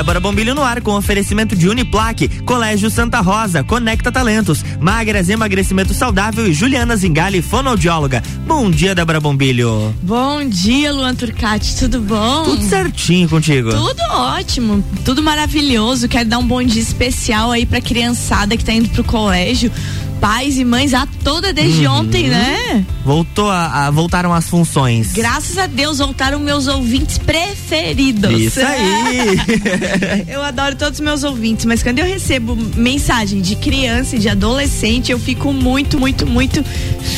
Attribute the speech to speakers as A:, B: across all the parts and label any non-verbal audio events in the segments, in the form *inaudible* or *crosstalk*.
A: Débora Bombilho no ar com oferecimento de Uniplaque, Colégio Santa Rosa, Conecta Talentos, Magras Emagrecimento Saudável e Juliana Zingali, fonoaudióloga. Bom dia, Débora Bombilho.
B: Bom dia, Luan Turcati, tudo bom?
A: Tudo certinho contigo.
B: Tudo ótimo, tudo maravilhoso. Quero dar um bom dia especial aí pra criançada que tá indo pro colégio pais e mães a toda desde uhum. ontem, né?
A: Voltou a, a, voltaram as funções.
B: Graças a Deus voltaram meus ouvintes preferidos.
A: Isso aí. *laughs*
B: eu adoro todos os meus ouvintes, mas quando eu recebo mensagem de criança e de adolescente, eu fico muito, muito, muito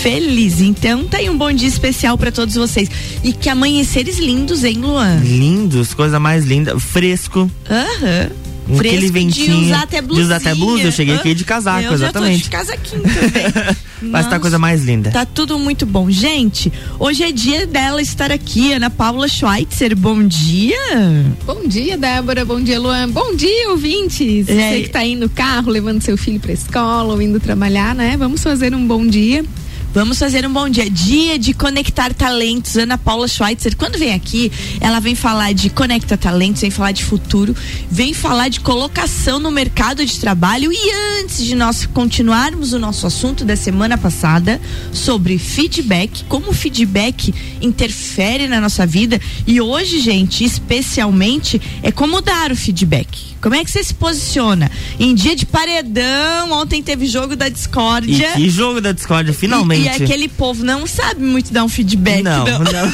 B: feliz. Então tá aí um bom dia especial para todos vocês. E que amanheceres lindos, hein, Luan?
A: Lindos, coisa mais linda, fresco.
B: Aham. Uhum.
A: Um Fresco aquele ventinho.
B: De usar até blusa. De usar até blusa.
A: Eu cheguei aqui de casaco,
B: eu
A: exatamente.
B: Já tô de casaquinho também. *laughs*
A: Mas tá a coisa mais linda.
B: Tá tudo muito bom. Gente, hoje é dia dela estar aqui, Ana Paula Schweitzer. Bom dia.
C: Bom dia, Débora. Bom dia, Luan. Bom dia, ouvintes. É. Você que tá aí no carro, levando seu filho pra escola, ou indo trabalhar, né? Vamos fazer um bom dia.
B: Vamos fazer um bom dia. Dia de conectar talentos. Ana Paula Schweitzer, quando vem aqui, ela vem falar de conecta talentos, vem falar de futuro, vem falar de colocação no mercado de trabalho. E antes de nós continuarmos o nosso assunto da semana passada sobre feedback, como o feedback interfere na nossa vida. E hoje, gente, especialmente, é como dar o feedback. Como é que você se posiciona? Em dia de paredão, ontem teve jogo da discórdia.
A: E que jogo da discórdia, finalmente.
B: E, e aquele povo não sabe muito dar um feedback.
A: Não, não. não.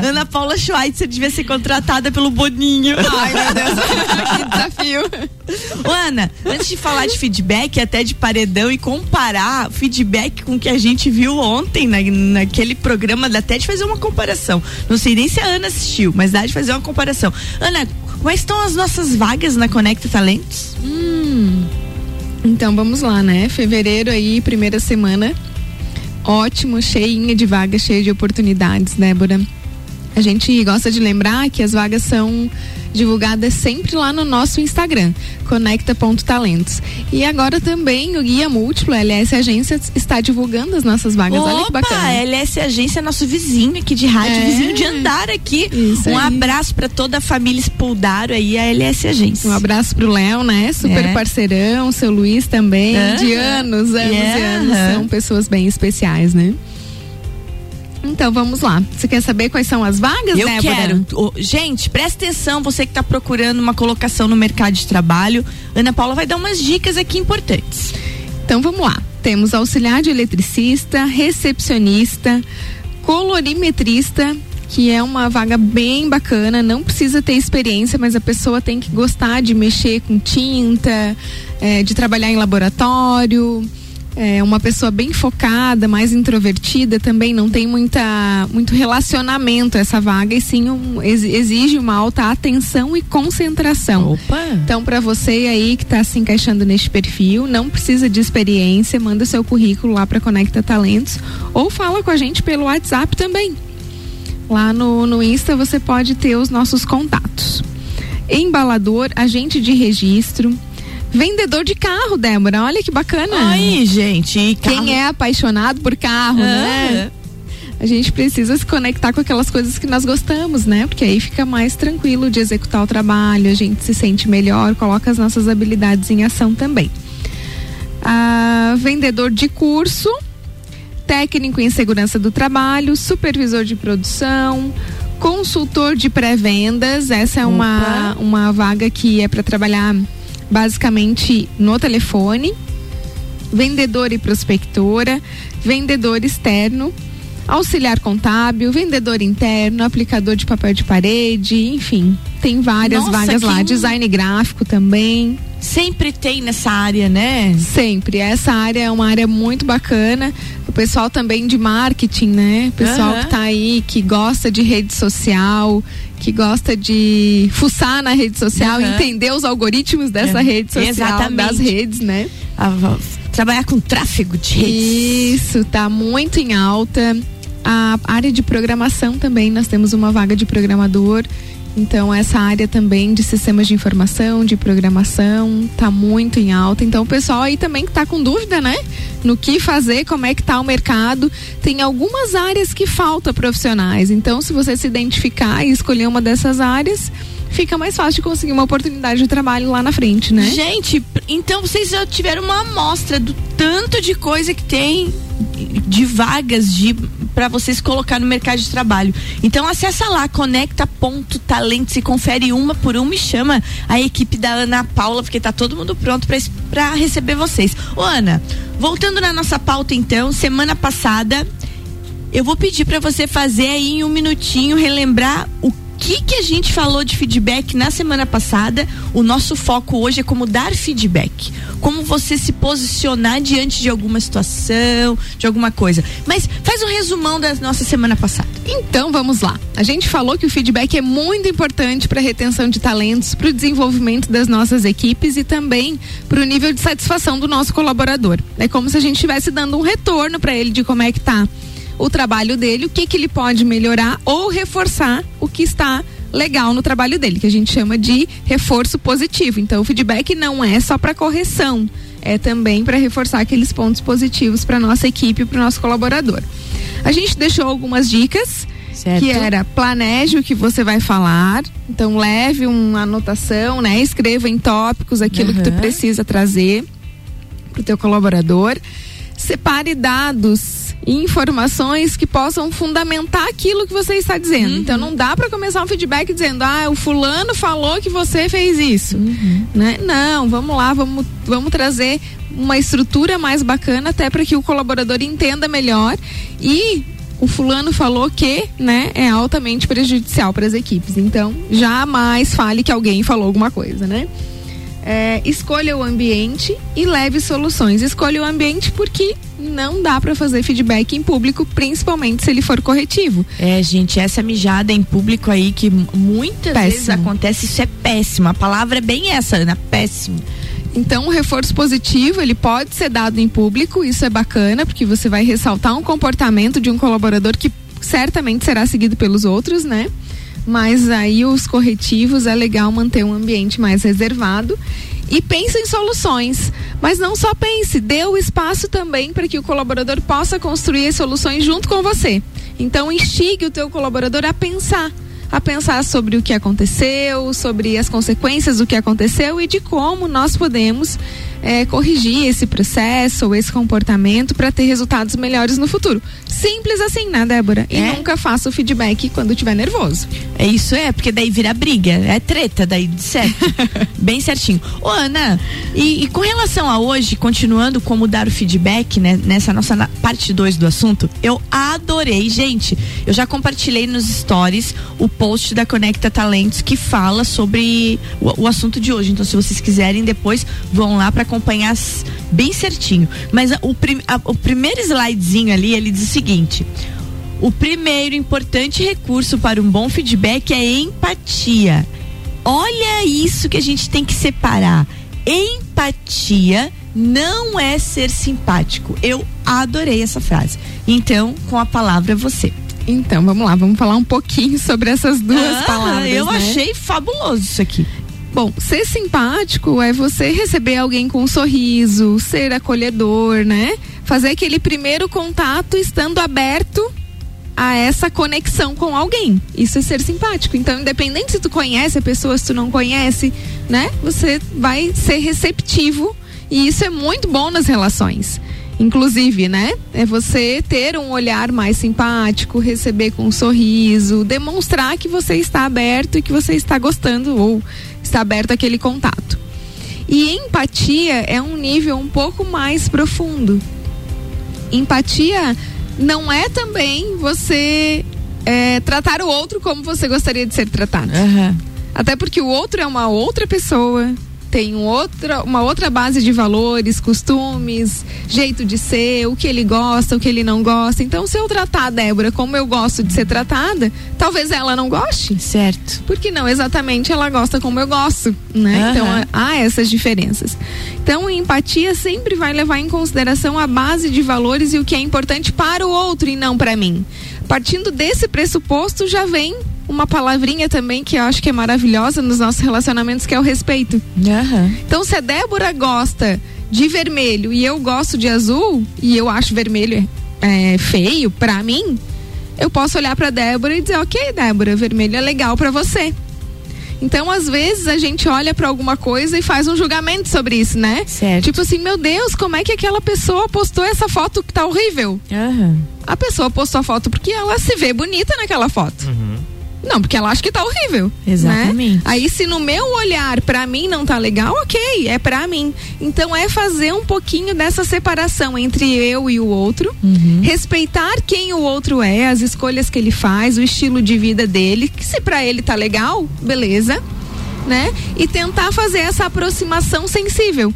A: *laughs*
B: Ana Paula Schweitzer devia ser contratada pelo Boninho.
C: Ai, meu Deus, *laughs* que desafio.
B: Ô, Ana, antes de falar de feedback, até de paredão e comparar feedback com o que a gente viu ontem na, naquele programa, dá até de fazer uma comparação. Não sei nem se a Ana assistiu, mas dá de fazer uma comparação. Ana, Quais estão as nossas vagas na Conecta Talentos?
C: Hum. Então vamos lá, né? Fevereiro aí, primeira semana. Ótimo, cheinha de vagas, cheia de oportunidades, Débora. A gente gosta de lembrar que as vagas são divulgada sempre lá no nosso Instagram, conecta.talentos. E agora também o Guia Múltiplo, LS Agência, está divulgando as nossas vagas.
B: Opa,
C: Olha que bacana.
B: LS Agência é nosso vizinho aqui de rádio, é. vizinho de andar aqui. Isso um aí. abraço para toda a família Spuldaro aí, a LS Agência.
C: Um abraço pro Léo, né? Super é. parceirão, seu Luiz também, de anos, anos yeah. e anos. São pessoas bem especiais, né? Então vamos lá. Você quer saber quais são as vagas,
B: Eu
C: Débora?
B: quero. gente, presta atenção, você que está procurando uma colocação no mercado de trabalho. Ana Paula vai dar umas dicas aqui importantes.
C: Então vamos lá. Temos auxiliar de eletricista, recepcionista, colorimetrista, que é uma vaga bem bacana, não precisa ter experiência, mas a pessoa tem que gostar de mexer com tinta, é, de trabalhar em laboratório é uma pessoa bem focada, mais introvertida, também não tem muita, muito relacionamento essa vaga, e sim um, exige uma alta atenção e concentração.
B: Opa.
C: Então, para você aí que está se encaixando neste perfil, não precisa de experiência, manda seu currículo lá para Conecta Talentos ou fala com a gente pelo WhatsApp também. Lá no, no Insta você pode ter os nossos contatos. Embalador, agente de registro, Vendedor de carro, Débora. Olha que bacana.
B: Aí, gente.
C: Carro... Quem é apaixonado por carro, né? é. né? A gente precisa se conectar com aquelas coisas que nós gostamos, né? Porque aí fica mais tranquilo de executar o trabalho, a gente se sente melhor, coloca as nossas habilidades em ação também. Ah, vendedor de curso, técnico em segurança do trabalho, supervisor de produção, consultor de pré-vendas. Essa é uma, uma vaga que é para trabalhar basicamente no telefone, vendedor e prospectora, vendedor externo, auxiliar contábil, vendedor interno, aplicador de papel de parede, enfim, tem várias Nossa, vagas lá, design gráfico também.
B: Sempre tem nessa área, né?
C: Sempre. Essa área é uma área muito bacana. O pessoal também de marketing, né? O pessoal uhum. que tá aí, que gosta de rede social, que gosta de fuçar na rede social, uhum. entender os algoritmos dessa uhum. rede social, Exatamente. das redes, né?
B: Ah, trabalhar com tráfego de
C: redes. Isso, tá muito em alta. A área de programação também, nós temos uma vaga de programador então essa área também de sistemas de informação, de programação, está muito em alta. Então o pessoal aí também que tá com dúvida, né? No que fazer, como é que tá o mercado, tem algumas áreas que falta profissionais. Então se você se identificar e escolher uma dessas áreas, fica mais fácil de conseguir uma oportunidade de trabalho lá na frente, né?
B: Gente, então vocês já tiveram uma amostra do tanto de coisa que tem de vagas de para vocês colocar no mercado de trabalho. Então acessa lá conecta.talentos e confere uma por uma e chama a equipe da Ana Paula, porque tá todo mundo pronto para receber vocês. Ô Ana, voltando na nossa pauta então, semana passada eu vou pedir para você fazer aí em um minutinho relembrar o que que a gente falou de feedback na semana passada. O nosso foco hoje é como dar feedback, como você se posicionar diante de alguma situação, de alguma coisa. Mas faz um resumão da nossa semana passada.
C: Então vamos lá. A gente falou que o feedback é muito importante para a retenção de talentos, para o desenvolvimento das nossas equipes e também para o nível de satisfação do nosso colaborador. É como se a gente estivesse dando um retorno para ele de como é que tá o trabalho dele, o que que ele pode melhorar ou reforçar que está legal no trabalho dele, que a gente chama de reforço positivo. Então, o feedback não é só para correção, é também para reforçar aqueles pontos positivos para nossa equipe, para o nosso colaborador. A gente deixou algumas dicas. Certo. Que era planeje o que você vai falar. Então leve uma anotação, né? Escreva em tópicos aquilo uhum. que tu precisa trazer para o teu colaborador. Separe dados informações que possam fundamentar aquilo que você está dizendo. Uhum. Então não dá para começar um feedback dizendo: "Ah, o fulano falou que você fez isso". Uhum. Né? Não, vamos lá, vamos vamos trazer uma estrutura mais bacana até para que o colaborador entenda melhor e o fulano falou que, né, é altamente prejudicial para as equipes. Então, jamais fale que alguém falou alguma coisa, né? É, escolha o ambiente e leve soluções. Escolha o ambiente porque não dá para fazer feedback em público, principalmente se ele for corretivo.
B: É, gente, essa mijada em público aí que muitas péssimo. vezes acontece, isso é péssimo. A palavra é bem essa, Ana, péssimo.
C: Então, o reforço positivo, ele pode ser dado em público, isso é bacana, porque você vai ressaltar um comportamento de um colaborador que certamente será seguido pelos outros, né? Mas aí os corretivos é legal manter um ambiente mais reservado e pense em soluções. Mas não só pense, dê o espaço também para que o colaborador possa construir as soluções junto com você. Então instigue o teu colaborador a pensar a pensar sobre o que aconteceu, sobre as consequências do que aconteceu e de como nós podemos é, corrigir esse processo ou esse comportamento para ter resultados melhores no futuro. Simples assim, né, Débora? E é. nunca faça o feedback quando estiver nervoso.
B: É isso é, porque daí vira briga, é treta, daí certo. *laughs* Bem certinho. Ô, Ana, e, e, com relação a hoje, continuando como dar o feedback, né, nessa nossa parte 2 do assunto, eu adorei, gente. Eu já compartilhei nos stories o post da Conecta Talentos que fala sobre o, o assunto de hoje. Então, se vocês quiserem, depois vão lá para acompanhar bem certinho. Mas o, prim, a, o primeiro slidezinho ali, ele diz o seguinte: o primeiro importante recurso para um bom feedback é empatia. Olha isso que a gente tem que separar. Empatia não é ser simpático. Eu adorei essa frase. Então, com a palavra você.
C: Então, vamos lá, vamos falar um pouquinho sobre essas duas ah, palavras.
B: Eu
C: né?
B: achei fabuloso isso aqui.
C: Bom, ser simpático é você receber alguém com um sorriso, ser acolhedor, né? Fazer aquele primeiro contato estando aberto a essa conexão com alguém. Isso é ser simpático. Então, independente se tu conhece a pessoa, se tu não conhece, né? Você vai ser receptivo e isso é muito bom nas relações. Inclusive, né? É você ter um olhar mais simpático, receber com um sorriso, demonstrar que você está aberto e que você está gostando ou está aberto aquele contato. E empatia é um nível um pouco mais profundo. Empatia não é também você é, tratar o outro como você gostaria de ser tratado. Uhum. Até porque o outro é uma outra pessoa, tem um outra, uma outra base de valores, costumes, jeito de ser, o que ele gosta, o que ele não gosta. Então, se eu tratar a Débora como eu gosto de ser tratada, talvez ela não goste.
B: Certo.
C: Porque não exatamente ela gosta como eu gosto, né? Uhum. Então, há essas diferenças. Então, empatia sempre vai levar em consideração a base de valores e o que é importante para o outro e não para mim. Partindo desse pressuposto, já vem uma palavrinha também que eu acho que é maravilhosa nos nossos relacionamentos, que é o respeito. Uhum. Então, se a Débora gosta de vermelho e eu gosto de azul, e eu acho vermelho é, feio para mim, eu posso olhar para Débora e dizer: Ok, Débora, vermelho é legal para você. Então, às vezes, a gente olha para alguma coisa e faz um julgamento sobre isso, né?
B: Certo.
C: Tipo assim, meu Deus, como é que aquela pessoa postou essa foto que tá horrível?
B: Uhum.
C: A pessoa postou a foto porque ela se vê bonita naquela foto.
A: Uhum.
C: Não, porque ela acha que tá horrível.
B: Exatamente.
C: Né? Aí se no meu olhar para mim não tá legal, ok, é para mim. Então é fazer um pouquinho dessa separação entre eu e o outro,
B: Uhum.
C: respeitar quem o outro é, as escolhas que ele faz, o estilo de vida dele, que se para ele tá legal, beleza, né? E tentar fazer essa aproximação sensível.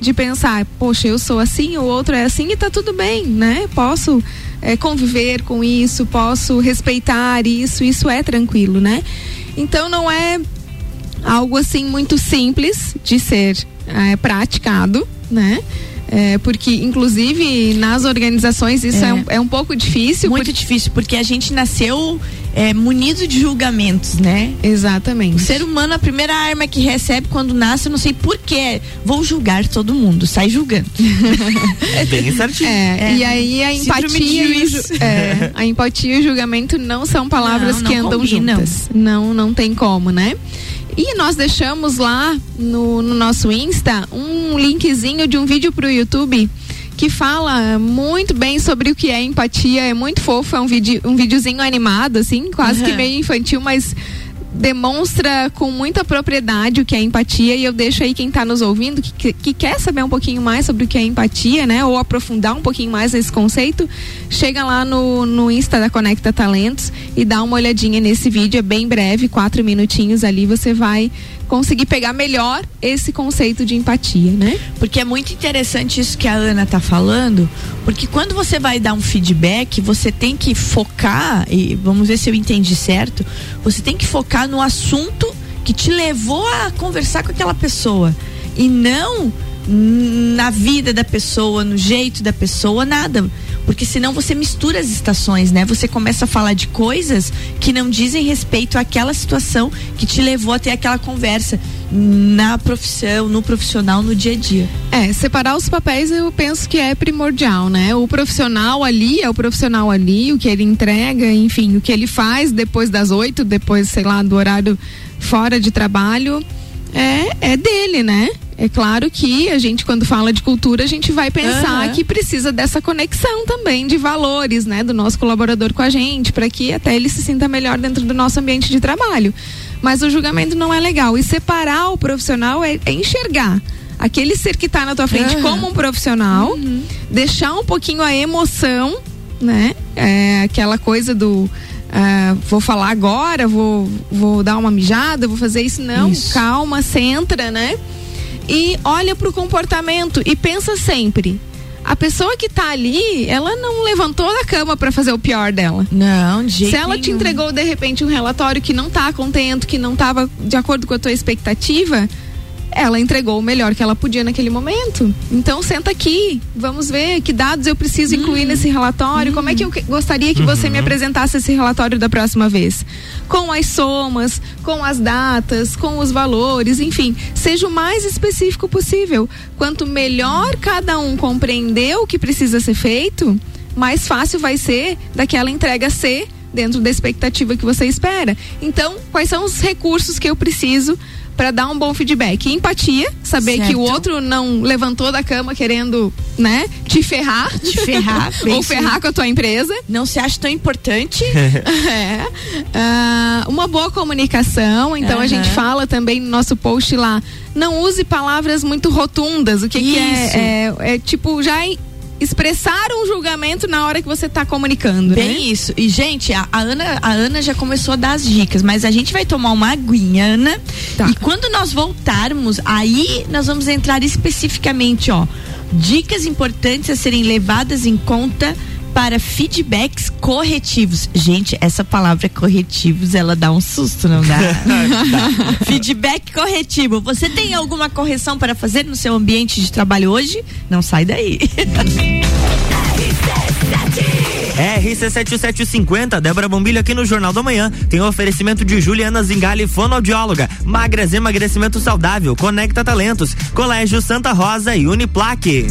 C: De pensar, poxa, eu sou assim, o outro é assim e tá tudo bem, né? Posso é, conviver com isso, posso respeitar isso, isso é tranquilo, né? Então não é algo assim muito simples de ser é, praticado, né? É, porque, inclusive, nas organizações isso é,
B: É.
C: um, é um pouco difícil.
B: Muito difícil, porque a gente nasceu é, munido de julgamentos, né?
C: Exatamente.
B: O ser humano, a primeira arma que recebe quando nasce, eu não sei porquê, vou julgar todo mundo, sai julgando. *laughs*
A: É bem certinho.
C: É,
B: É.
C: e aí a empatia, e o ju- é, *laughs* a empatia e o julgamento não são palavras
B: Não,
C: que
B: não
C: andam
B: combinam.
C: juntas. Não, não tem como, né? E nós deixamos lá no, no nosso Insta um linkzinho de um vídeo pro YouTube que fala muito bem sobre o que é empatia. É muito fofo, é um, vídeo, um videozinho animado, assim, quase que
B: Uhum.
C: meio infantil, mas demonstra com muita propriedade o que é empatia e eu deixo aí quem está nos ouvindo que, que, que quer saber um pouquinho mais sobre o que é empatia, né? Ou aprofundar um pouquinho mais esse conceito, chega lá no, no Insta da Conecta Talentos e dá uma olhadinha nesse vídeo, é bem breve, quatro minutinhos ali, você vai conseguir pegar melhor esse conceito de empatia, né?
B: Porque é muito interessante isso que a Ana tá falando, porque quando você vai dar um feedback, você tem que focar, e vamos ver se eu entendi certo, você tem que focar no assunto que te levou a conversar com aquela pessoa. E não na vida da pessoa, no jeito da pessoa, nada. Porque senão você mistura as estações, né? Você começa a falar de coisas que não dizem respeito àquela situação que te levou a ter aquela conversa na profissão, no profissional, no dia a dia.
C: É, separar os papéis eu penso que é primordial, né? O profissional ali é o profissional ali, o que ele entrega, enfim, o que ele faz depois das oito, depois, sei lá, do horário fora de trabalho, é, é dele, né? É claro que a gente, quando fala de cultura, a gente vai pensar
B: Aham.
C: que precisa dessa conexão também de valores, né? Do nosso colaborador com a gente, para que até ele se sinta melhor dentro do nosso ambiente de trabalho. Mas o julgamento não é legal. E separar o profissional é, é enxergar aquele ser que está na tua frente
B: Aham.
C: como um profissional, deixar um pouquinho a emoção, né? É, aquela coisa do ah, vou falar agora, vou, vou dar uma mijada, vou fazer isso. Não,
B: Isso.
C: calma, centra, né? E olha pro comportamento e pensa sempre. A pessoa que tá ali, ela não levantou da cama para fazer o pior dela.
B: Não, de jeito
C: Se ela te entregou de repente um relatório que não tá contento, que não tava de acordo com a tua expectativa, ela entregou o melhor que ela podia naquele momento. Então senta aqui, vamos ver que dados eu preciso incluir nesse relatório, como é que eu que- gostaria que você me apresentasse esse relatório da próxima vez. Com as somas, com as datas, com os valores, enfim, seja o mais específico possível. Quanto melhor cada um compreender o que precisa ser feito, mais fácil vai ser daquela entrega ser dentro da expectativa que você espera. Então, quais são os recursos que eu preciso para dar um bom feedback? Empatia, saber
B: Certo.
C: que o outro não levantou da cama querendo, né, te ferrar,
B: Te ferrar, *laughs*
C: ou
B: sim.
C: ferrar com a tua empresa.
B: Não se acha tão importante. *laughs*
C: É. Ah, uma boa comunicação. Então a gente fala também no nosso post lá. Não use palavras muito rotundas. O que, que é, é? É tipo já expressar um julgamento na hora que você está comunicando,
B: Bem
C: né?
B: isso. E, gente, a, a Ana, a Ana já começou a dar as dicas, mas a gente vai tomar uma aguinha, Ana.
C: Tá.
B: E quando nós voltarmos, aí nós vamos entrar especificamente, ó. Dicas importantes a serem levadas em conta para feedbacks corretivos. Gente, essa palavra corretivos, ela dá um susto, não *laughs* dá? Feedback corretivo. Você tem alguma correção para fazer no seu ambiente de trabalho hoje? Não sai daí.
A: RC7750, Débora Bombilho aqui no Jornal da Manhã. Tem o oferecimento de Juliana Zingali, fonoaudióloga. Magras Emagrecimento Saudável, Conecta Talentos, Colégio Santa Rosa e Uniplaque.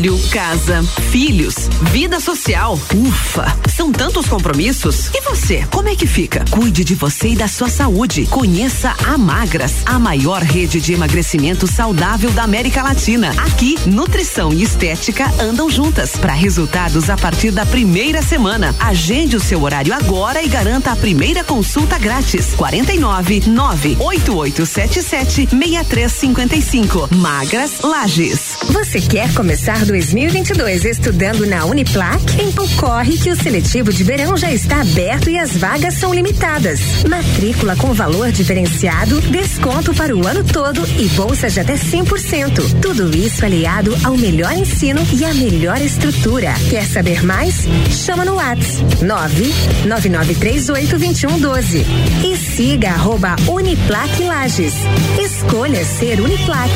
D: Trabalho, casa, filhos, vida social. Ufa, são tantos compromissos. E você, como é que fica? Cuide de você e da sua saúde. Conheça a Magras, a maior rede de emagrecimento saudável da América Latina. Aqui, nutrição e estética andam juntas para resultados a partir da primeira semana. Agende o seu horário agora e garanta a primeira consulta grátis. 49 98877 6355. Magras Lages.
E: Você quer começar 2022 estudando na Uniplac? Então corre que o seletivo de verão já está aberto e as vagas são limitadas. Matrícula com valor diferenciado, desconto para o ano todo e bolsa de até 100%. Tudo isso aliado ao melhor ensino e à melhor estrutura. Quer saber mais? Chama no WhatsApp 999382112 e siga arroba Uniplac Lages. Escolha ser Uniplac.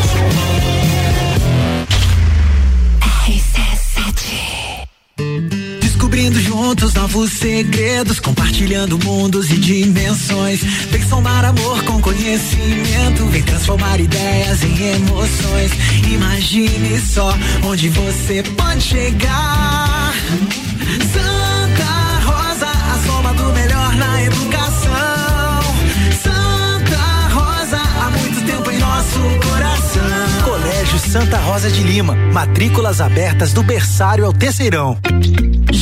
F: Descobrindo juntos novos segredos, compartilhando mundos e dimensões. Vem somar amor com conhecimento, vem transformar ideias em emoções. Imagine só onde você pode chegar. Santa Rosa, a soma do melhor na educação. Santa Rosa, há muito tempo em nosso coração.
G: Colégio Santa Rosa de Lima, matrículas abertas do berçário ao terceirão.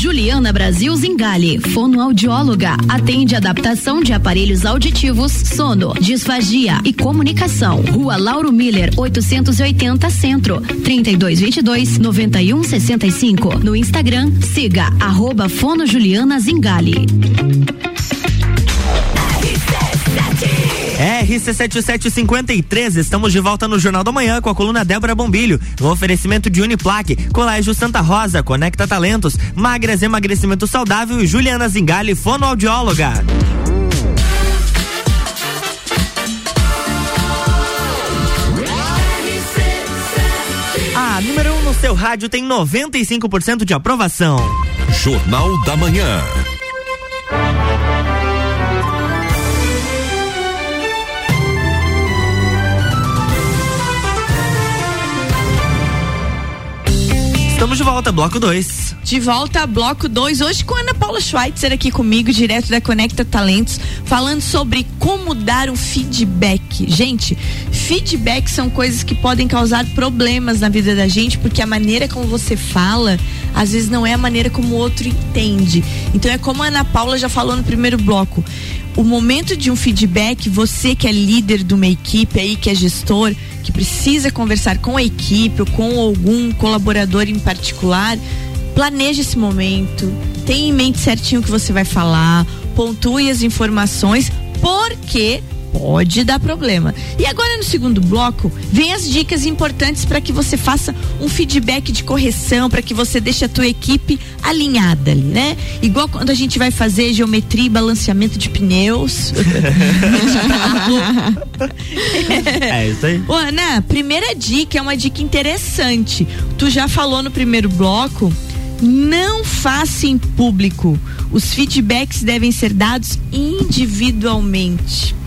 H: Juliana Brasil Zingale, fonoaudióloga, atende adaptação de aparelhos auditivos, sono, disfagia e comunicação. Rua Lauro Miller, 880 Centro, 3222 9165. No Instagram, siga arroba Fono Juliana.
A: RC7753, estamos de volta no Jornal da Manhã com a coluna Débora Bombilho. No oferecimento de Uniplaque, Colégio Santa Rosa, Conecta Talentos, Magras Emagrecimento Saudável e Juliana Zingali, fonoaudióloga. A número 1 um no seu rádio tem 95% de aprovação.
I: Jornal da Manhã.
A: Estamos de volta, bloco 2.
B: De volta, bloco 2. Hoje com Ana Paula Schweitzer aqui comigo, direto da Conecta Talentos, falando sobre como dar um feedback. Gente, feedback são coisas que podem causar problemas na vida da gente, porque a maneira como você fala, às vezes não é a maneira como o outro entende. Então é como a Ana Paula já falou no primeiro bloco. O momento de um feedback, você que é líder de uma equipe aí, que é gestor, que precisa conversar com a equipe ou com algum colaborador em particular, planeje esse momento, tenha em mente certinho o que você vai falar, pontue as informações, porque pode dar problema. E agora no segundo bloco, vem as dicas importantes para que você faça um feedback de correção, para que você deixe a tua equipe alinhada ali, né? Igual quando a gente vai fazer geometria e balanceamento de pneus. *laughs*
A: é isso aí.
B: Ô, Ana, primeira dica é uma dica interessante. Tu já falou no primeiro bloco, não faça em público. Os feedbacks devem ser dados individualmente.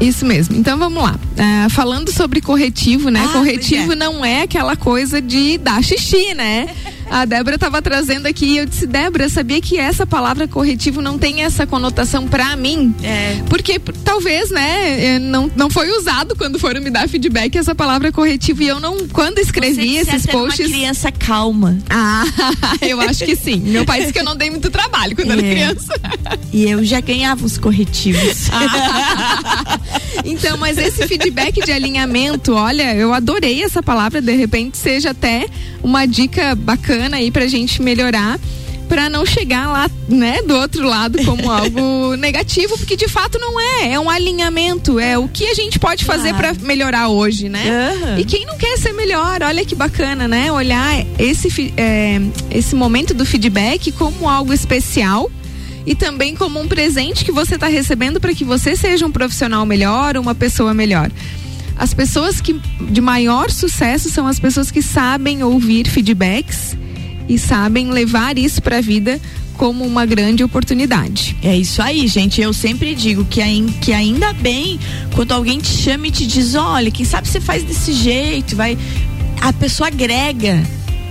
C: Isso mesmo. Então vamos lá. Uh, falando sobre corretivo, né?
B: Ah,
C: corretivo
B: é.
C: não é aquela coisa de dar xixi, né? *laughs* A Débora estava trazendo aqui e eu disse, Débora, sabia que essa palavra corretivo não tem essa conotação para mim?
B: É.
C: Porque talvez, né, não, não foi usado quando foram me dar feedback essa palavra corretivo e eu não, quando escrevi
B: Você
C: esses
B: era uma
C: posts.
B: criança calma.
C: Ah, *laughs* eu acho que sim. Meu pai disse que eu não dei muito trabalho quando era
B: É.
C: criança.
B: E eu já ganhava os corretivos. *laughs*
C: Então, mas esse feedback de alinhamento, olha, eu adorei essa palavra, de repente seja até uma dica bacana aí pra gente melhorar. Pra não chegar lá, né, do outro lado como *laughs* algo negativo, porque de fato não é. É um alinhamento. É o que a gente pode fazer pra melhorar hoje, né?
B: Aham.
C: E quem não quer ser melhor, olha que bacana, né? Olhar esse, é, esse momento do feedback como algo especial e também como um presente que você está recebendo para que você seja um profissional melhor, uma pessoa melhor. As pessoas que de maior sucesso são as pessoas que sabem ouvir feedbacks e sabem levar isso para a vida como uma grande oportunidade.
B: É isso aí, gente. Eu sempre digo que, que ainda bem quando alguém te chama e te diz: olha, quem sabe você faz desse jeito, vai. A pessoa agrega.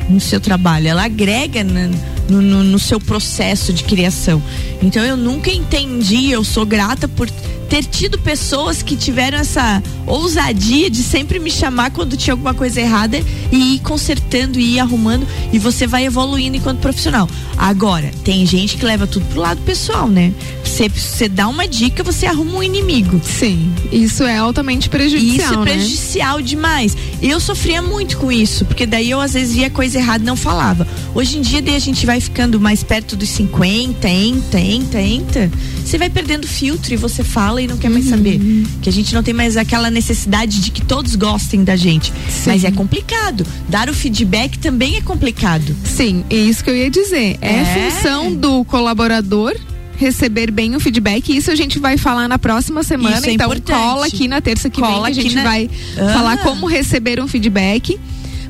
B: no seu trabalho, ela agrega na, no, no, no seu processo de criação. Então eu nunca entendi, eu sou grata por ter tido pessoas que tiveram essa ousadia de sempre me chamar quando tinha alguma coisa errada e ir consertando e ir arrumando e você vai evoluindo enquanto profissional. Agora, tem gente que leva tudo pro lado pessoal, né? Você, você dá uma dica, você arruma um inimigo.
C: Sim, isso é altamente prejudicial.
B: Isso é
C: né?
B: prejudicial demais. Eu sofria muito com isso, porque daí eu às vezes via coisa errada e não falava. Hoje em dia, daí a gente vai ficando mais perto dos 50, entra, entra, entra. Você vai perdendo filtro e você fala e não quer mais saber. Que a gente não tem mais aquela necessidade de que todos gostem da gente. Mas é complicado. Dar o feedback também é complicado.
C: Sim, é isso que eu ia dizer. É,
B: É.
C: função do colaborador receber bem o feedback. Isso a gente vai falar na próxima semana.
B: É
C: então
B: importante.
C: cola aqui na terça que
B: Cola
C: vem. que A gente
B: na-
C: vai
B: Ah.
C: falar como receber um feedback.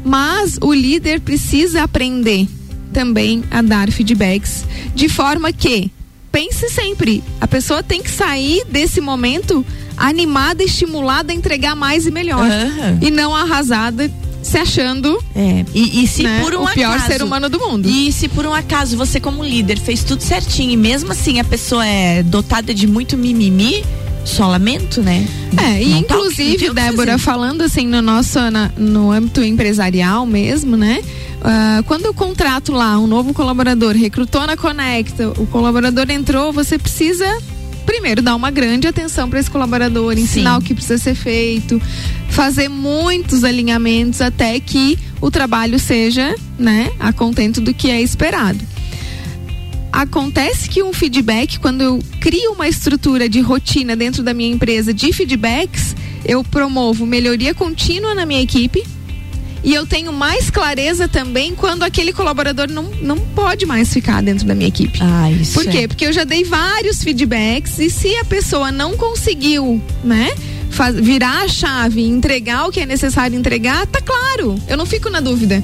C: Mas o líder precisa aprender também a dar feedbacks de forma que pense sempre, a pessoa tem que sair desse momento animada, estimulada a entregar mais e melhor.
B: Aham.
C: E não arrasada, se achando
B: É. E, e se
C: né,
B: por um
C: o pior
B: acaso,
C: ser humano do mundo.
B: E se por um acaso você, como líder, fez tudo certinho e mesmo assim a pessoa é dotada de muito mimimi, só lamento, né?
C: É, e
B: tá-
C: inclusive,
B: o
C: Débora, falando assim no nosso, na- no âmbito empresarial mesmo, né? Ah, quando eu contrato lá um novo colaborador, recrutou na Conecta, o colaborador entrou, você precisa primeiro dar uma grande atenção para esse colaborador, ensinar
B: Sim.
C: o que precisa ser feito, fazer muitos alinhamentos até que o trabalho seja, né, a contento do que é esperado. Acontece que um feedback, quando eu crio uma estrutura de rotina dentro da minha empresa de feedbacks, eu promovo melhoria contínua na minha equipe. E eu tenho mais clareza também quando aquele colaborador não, não pode mais ficar dentro da minha equipe.
B: Ah, isso
C: Por quê?
B: é.
C: Porque eu já dei vários feedbacks e se a pessoa não conseguiu, né? faz- virar a chave e entregar o que é necessário entregar, tá claro. Eu não fico na dúvida.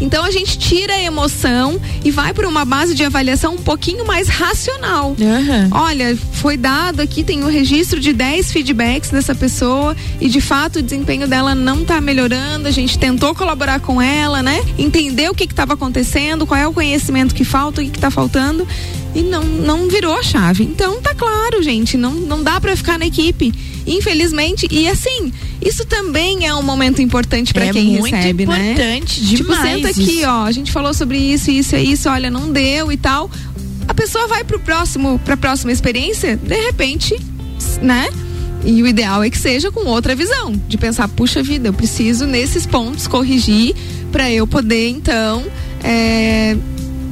C: Então a gente tira a emoção e vai para uma base de avaliação um pouquinho mais racional.
B: Aham.
C: Olha, foi dado aqui, tem o registro de 10 feedbacks dessa pessoa e de fato o desempenho dela não tá melhorando. A gente tentou colaborar com ela, né? Entender o que estava acontecendo, qual é o conhecimento que falta, o que, que tá faltando. E não, não virou a chave. Então tá claro, gente, não, não dá para ficar na equipe. Infelizmente, e assim, isso também é um momento importante para
B: É
C: quem recebe, né?
B: importante
C: Tipo,
B: demais
C: senta aqui,
B: isso.
C: ó, a gente falou sobre isso, isso, é isso, olha, não deu e tal. A pessoa vai pro próximo, pra próxima experiência, de repente, né? E o ideal é que seja com outra visão, de pensar, puxa vida, eu preciso nesses pontos corrigir para eu poder então é,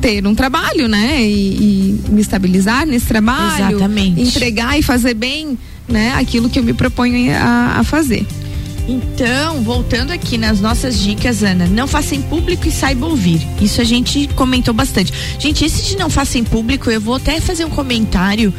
C: ter um trabalho, né? E, e me estabilizar nesse trabalho,
B: Exatamente.
C: entregar e fazer bem, né? Aquilo que eu me proponho a, a fazer.
B: Então, voltando aqui nas nossas dicas, Ana, não faça em público e saiba ouvir. Isso a gente comentou bastante. Gente, esse de não faça em público, eu vou até fazer um comentário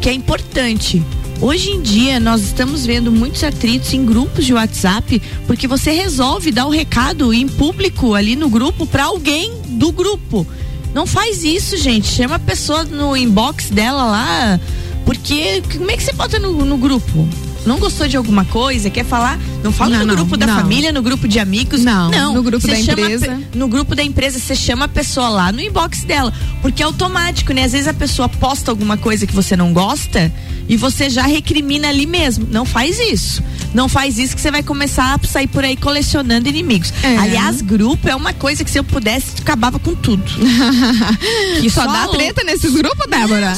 B: que é importante. Hoje em dia, nós estamos vendo muitos atritos em grupos de WhatsApp, porque você resolve dar o recado em público ali no grupo para alguém do grupo. Não faz isso, gente. Chama a pessoa no inbox dela lá. Porque como é que você bota no, no grupo? Não gostou de alguma coisa, quer falar? Não fala
C: Não,
B: no
C: não,
B: grupo da
C: não.
B: família, no grupo de amigos.
C: Não,
B: não.
C: no grupo
B: Você
C: da empresa.
B: no grupo da empresa, você chama a pessoa lá no inbox dela. Porque é automático, né? Às vezes a pessoa posta alguma coisa que você não gosta e você já recrimina ali mesmo. Não faz isso. Não faz isso que você vai começar a sair por aí colecionando inimigos.
C: É.
B: Aliás, grupo é uma coisa que se eu pudesse, acabava com tudo. *laughs* Que
C: Só dá
B: louco.
C: treta nesses grupos, Débora?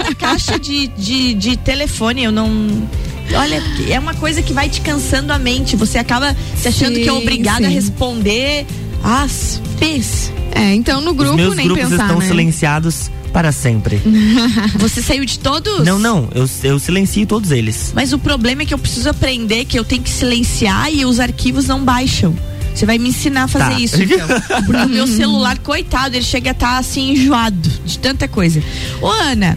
B: a caixa de, de, de telefone, eu não. Olha, é uma coisa que vai te cansando a mente. Você acaba se achando
C: Sim,
B: que é obrigado a
C: sim.
B: responder. Ah, fez.
C: É, então no
A: Os
C: grupo
A: meus
C: nem
A: grupos
C: pensar,
A: estão
C: né?
A: silenciados para sempre. *laughs*
B: Você saiu de todos?
A: Não, não, eu, eu silencio todos eles.
B: Mas o problema é que eu preciso aprender que eu tenho que silenciar e os arquivos não baixam. Você vai me ensinar a fazer
A: Tá.
B: isso, então. *laughs* Porque o meu celular, coitado, ele chega a estar assim enjoado de tanta coisa. Ô, Ana,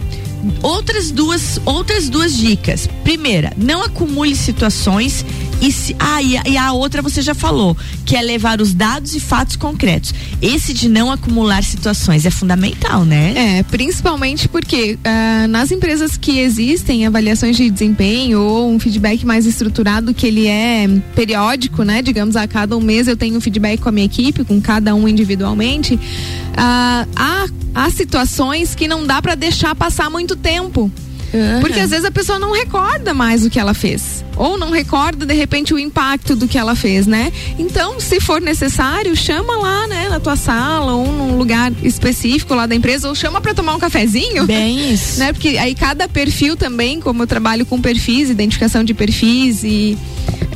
B: outras duas, outras duas dicas. Primeira, não acumule situações E, se, ah, e, a, e a outra você já falou, que é levar os dados e fatos concretos. Esse de não acumular situações é fundamental, né?
C: É, principalmente porque uh, nas empresas que existem avaliações de desempenho ou um feedback mais estruturado, que ele é periódico, né? Digamos, a cada um mês eu tenho um feedback com a minha equipe, com cada um individualmente. Uh, há, há situações que não dá para deixar passar muito tempo. Uhum. Porque às vezes a pessoa não recorda mais o que ela fez. Ou não recorda, de repente, o impacto do que ela fez, né? Então, se for necessário, chama lá, né, na tua sala ou num lugar específico lá da empresa, ou chama para tomar um cafezinho.
B: Bem *laughs* isso.
C: Né? Porque aí cada perfil também, como eu trabalho com perfis, identificação de perfis e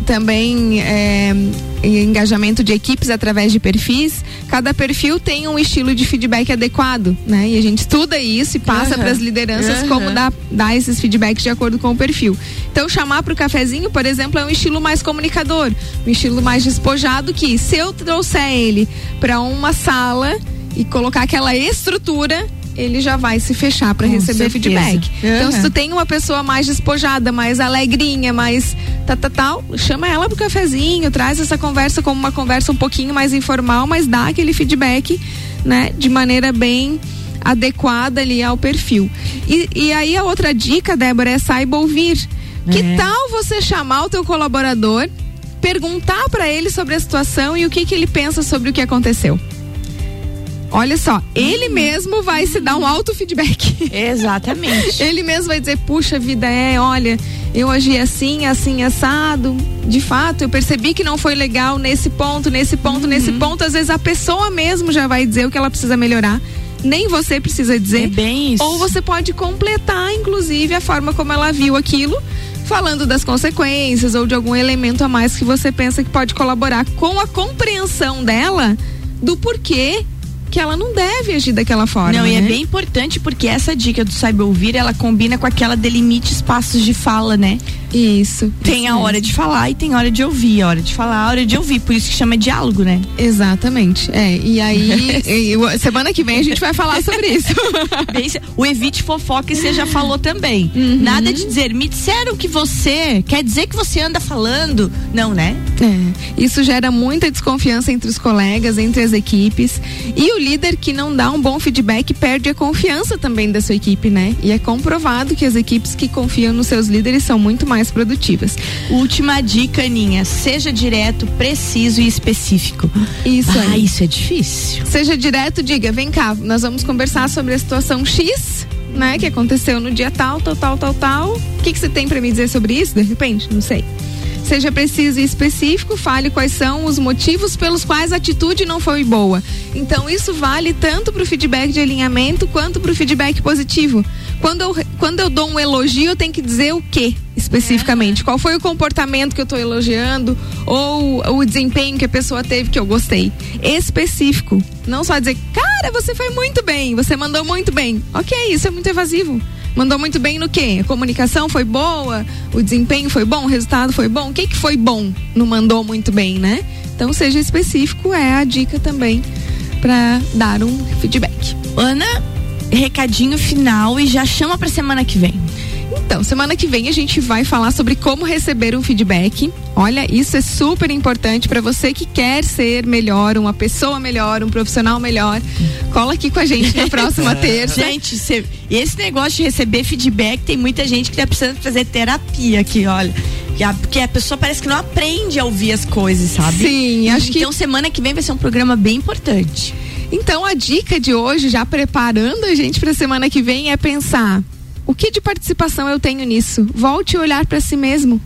C: também é, engajamento de equipes através de perfis, cada perfil tem um estilo de feedback adequado, né? E a gente estuda isso e passa uhum. para as lideranças uhum. como dar, dar esses feedbacks de acordo com o perfil. Então, chamar para o cafezinho, por exemplo, é um estilo mais comunicador, um estilo mais despojado que se eu trouxer ele para uma sala e colocar aquela estrutura, ele já vai se fechar para receber certeza. feedback. Uhum. Então, se tu tem uma pessoa mais despojada, mais alegrinha, mais tal, tal, tal, chama ela pro cafezinho, traz essa conversa como uma conversa um pouquinho mais informal, mas dá aquele feedback, né, de maneira bem adequada ali ao perfil. E, e aí a outra dica, Débora, é saiba ouvir. É. Que tal você chamar o teu colaborador, perguntar para ele sobre a situação e o que que ele pensa sobre o que aconteceu? Olha só, ele mesmo vai se dar um auto feedback.
B: Exatamente. *laughs*
C: ele mesmo vai dizer, puxa vida, é, olha, eu agi assim, assim, assado. De fato, eu percebi que não foi legal nesse ponto, nesse ponto, uhum. nesse ponto. Às vezes a pessoa mesmo já vai dizer o que ela precisa melhorar nem você precisa dizer.
B: É bem isso.
C: Ou você pode completar, inclusive, a forma como ela viu aquilo, falando das consequências ou de algum elemento a mais que você pensa que pode colaborar com a compreensão dela do porquê que ela não deve agir daquela forma.
B: Não,
C: né?
B: e é né? bem importante porque essa dica do saiba ouvir, ela combina com aquela delimite espaços de fala, né?
C: Isso.
B: Tem
C: isso
B: a hora de falar e tem a hora de ouvir. A hora de falar, a hora de ouvir. Por isso que chama diálogo, né?
C: Exatamente. É. E aí, *laughs* e, semana que vem a gente vai falar sobre isso. *laughs*
B: o evite fofoca você já falou também. Uhum. Nada de dizer, me disseram que você quer dizer que você anda falando. Não, né?
C: É. Isso gera muita desconfiança entre os colegas, entre as equipes. E o líder que não dá um bom feedback perde a confiança também da sua equipe, né? E é comprovado que as equipes que confiam nos seus líderes são muito mais produtivas.
B: Última dica, Aninha, seja direto, preciso e específico.
C: Isso
B: ah, aí. isso é difícil.
C: Seja direto, diga, vem cá, nós vamos conversar sobre a situação X né, que aconteceu no dia tal, tal, tal, tal, tal. O que, que você tem para me dizer sobre isso, de repente? Não sei. Seja preciso e específico, fale quais são os motivos pelos quais a atitude não foi boa. Então, isso vale tanto para o feedback de alinhamento quanto para o feedback positivo. Quando eu, quando eu dou um elogio, eu tenho que dizer o que especificamente? Qual foi o comportamento que eu estou elogiando ou o desempenho que a pessoa teve que eu gostei? Específico. Não só dizer, cara, você foi muito bem, você mandou muito bem. Ok, isso é muito evasivo. Mandou muito bem no quê? A comunicação foi boa, o desempenho foi bom, o resultado foi bom. O que, que foi bom? Não mandou muito bem, né? Então seja específico, é a dica também para dar um feedback.
B: Ana, recadinho final e já chama para semana que vem.
C: Então, semana que vem a gente vai falar sobre como receber um feedback. Olha, isso é super importante para você que quer ser melhor, uma pessoa melhor, um profissional melhor. Cola aqui com a gente na próxima *laughs* terça.
B: Gente, cê, esse negócio de receber feedback, tem muita gente que tá precisando fazer terapia aqui, olha. Porque a pessoa parece que não aprende a ouvir as coisas, sabe?
C: Sim, acho
B: então,
C: que.
B: Então, semana que vem vai ser um programa bem importante.
C: Então, a dica de hoje, já preparando a gente para semana que vem, é pensar: o que de participação eu tenho nisso? Volte a olhar para si mesmo.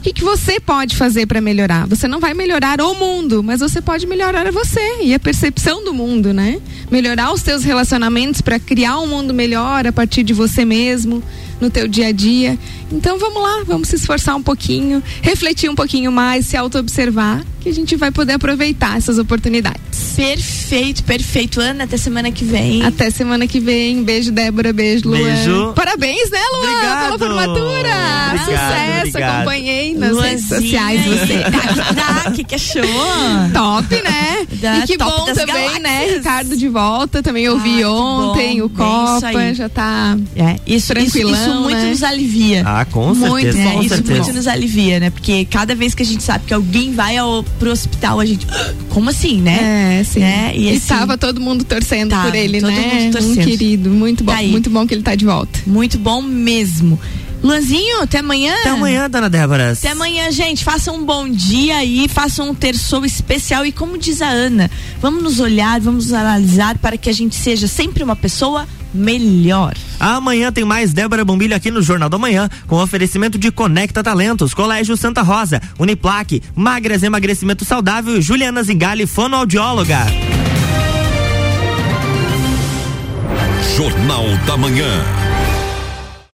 C: O que, que você pode fazer para melhorar? Você não vai melhorar o mundo, mas você pode melhorar você e a percepção do mundo, né? Melhorar os seus relacionamentos para criar um mundo melhor a partir de você mesmo, no teu dia a dia. Então vamos lá, vamos se esforçar um pouquinho, refletir um pouquinho mais, se auto-observar, que a gente vai poder aproveitar essas oportunidades.
B: Perfeito, perfeito. Ana, até semana que vem.
C: Até semana que vem. Beijo, Débora. Beijo, Luan. Beijo. Parabéns, né, Luan?
A: Obrigado.
C: Pela formatura.
A: Obrigado,
C: Sucesso.
A: Obrigado.
C: Acompanhei nas
B: Luanzinha,
C: redes sociais você. *laughs*
B: Que que achou?
C: Top, né?
B: Da
C: e que
B: top
C: bom
B: das
C: também,
B: galáxias.
C: né? Ricardo de volta. Também ouvi
B: Ah,
C: ontem
B: bom.
C: o
B: isso
C: Copa. Já tá
B: É, isso, isso,
C: Tranquilão,
B: isso muito
C: né?
B: nos alivia.
A: Ah, Ah, com
B: muito,
A: certeza.
B: né?
A: com
B: Isso
A: certeza.
B: muito nos alivia, né? Porque cada vez que a gente sabe que alguém vai ao, pro hospital, a gente. "Ah, Como assim, né?
C: É, sim.
B: Né?
C: E,
B: assim,
C: tava todo mundo torcendo
B: Tava,
C: por ele,
B: todo
C: né?
B: mundo torcendo.
C: Um querido, muito bom,
B: Tá
C: muito bom que ele tá de volta.
B: Muito bom mesmo. Luanzinho, até amanhã.
A: Até amanhã, dona Débora.
B: Até amanhã, gente. Façam um bom dia aí, façam um terçou especial. E como diz a Ana, vamos nos olhar, vamos nos analisar para que a gente seja sempre uma pessoa melhor.
A: Amanhã tem mais Débora Bombilho aqui no Jornal da Manhã, com oferecimento de Conecta Talentos, Colégio Santa Rosa, Uniplaque, Magras Emagrecimento Saudável e Juliana Zingali, fonoaudióloga.
I: Jornal da Manhã.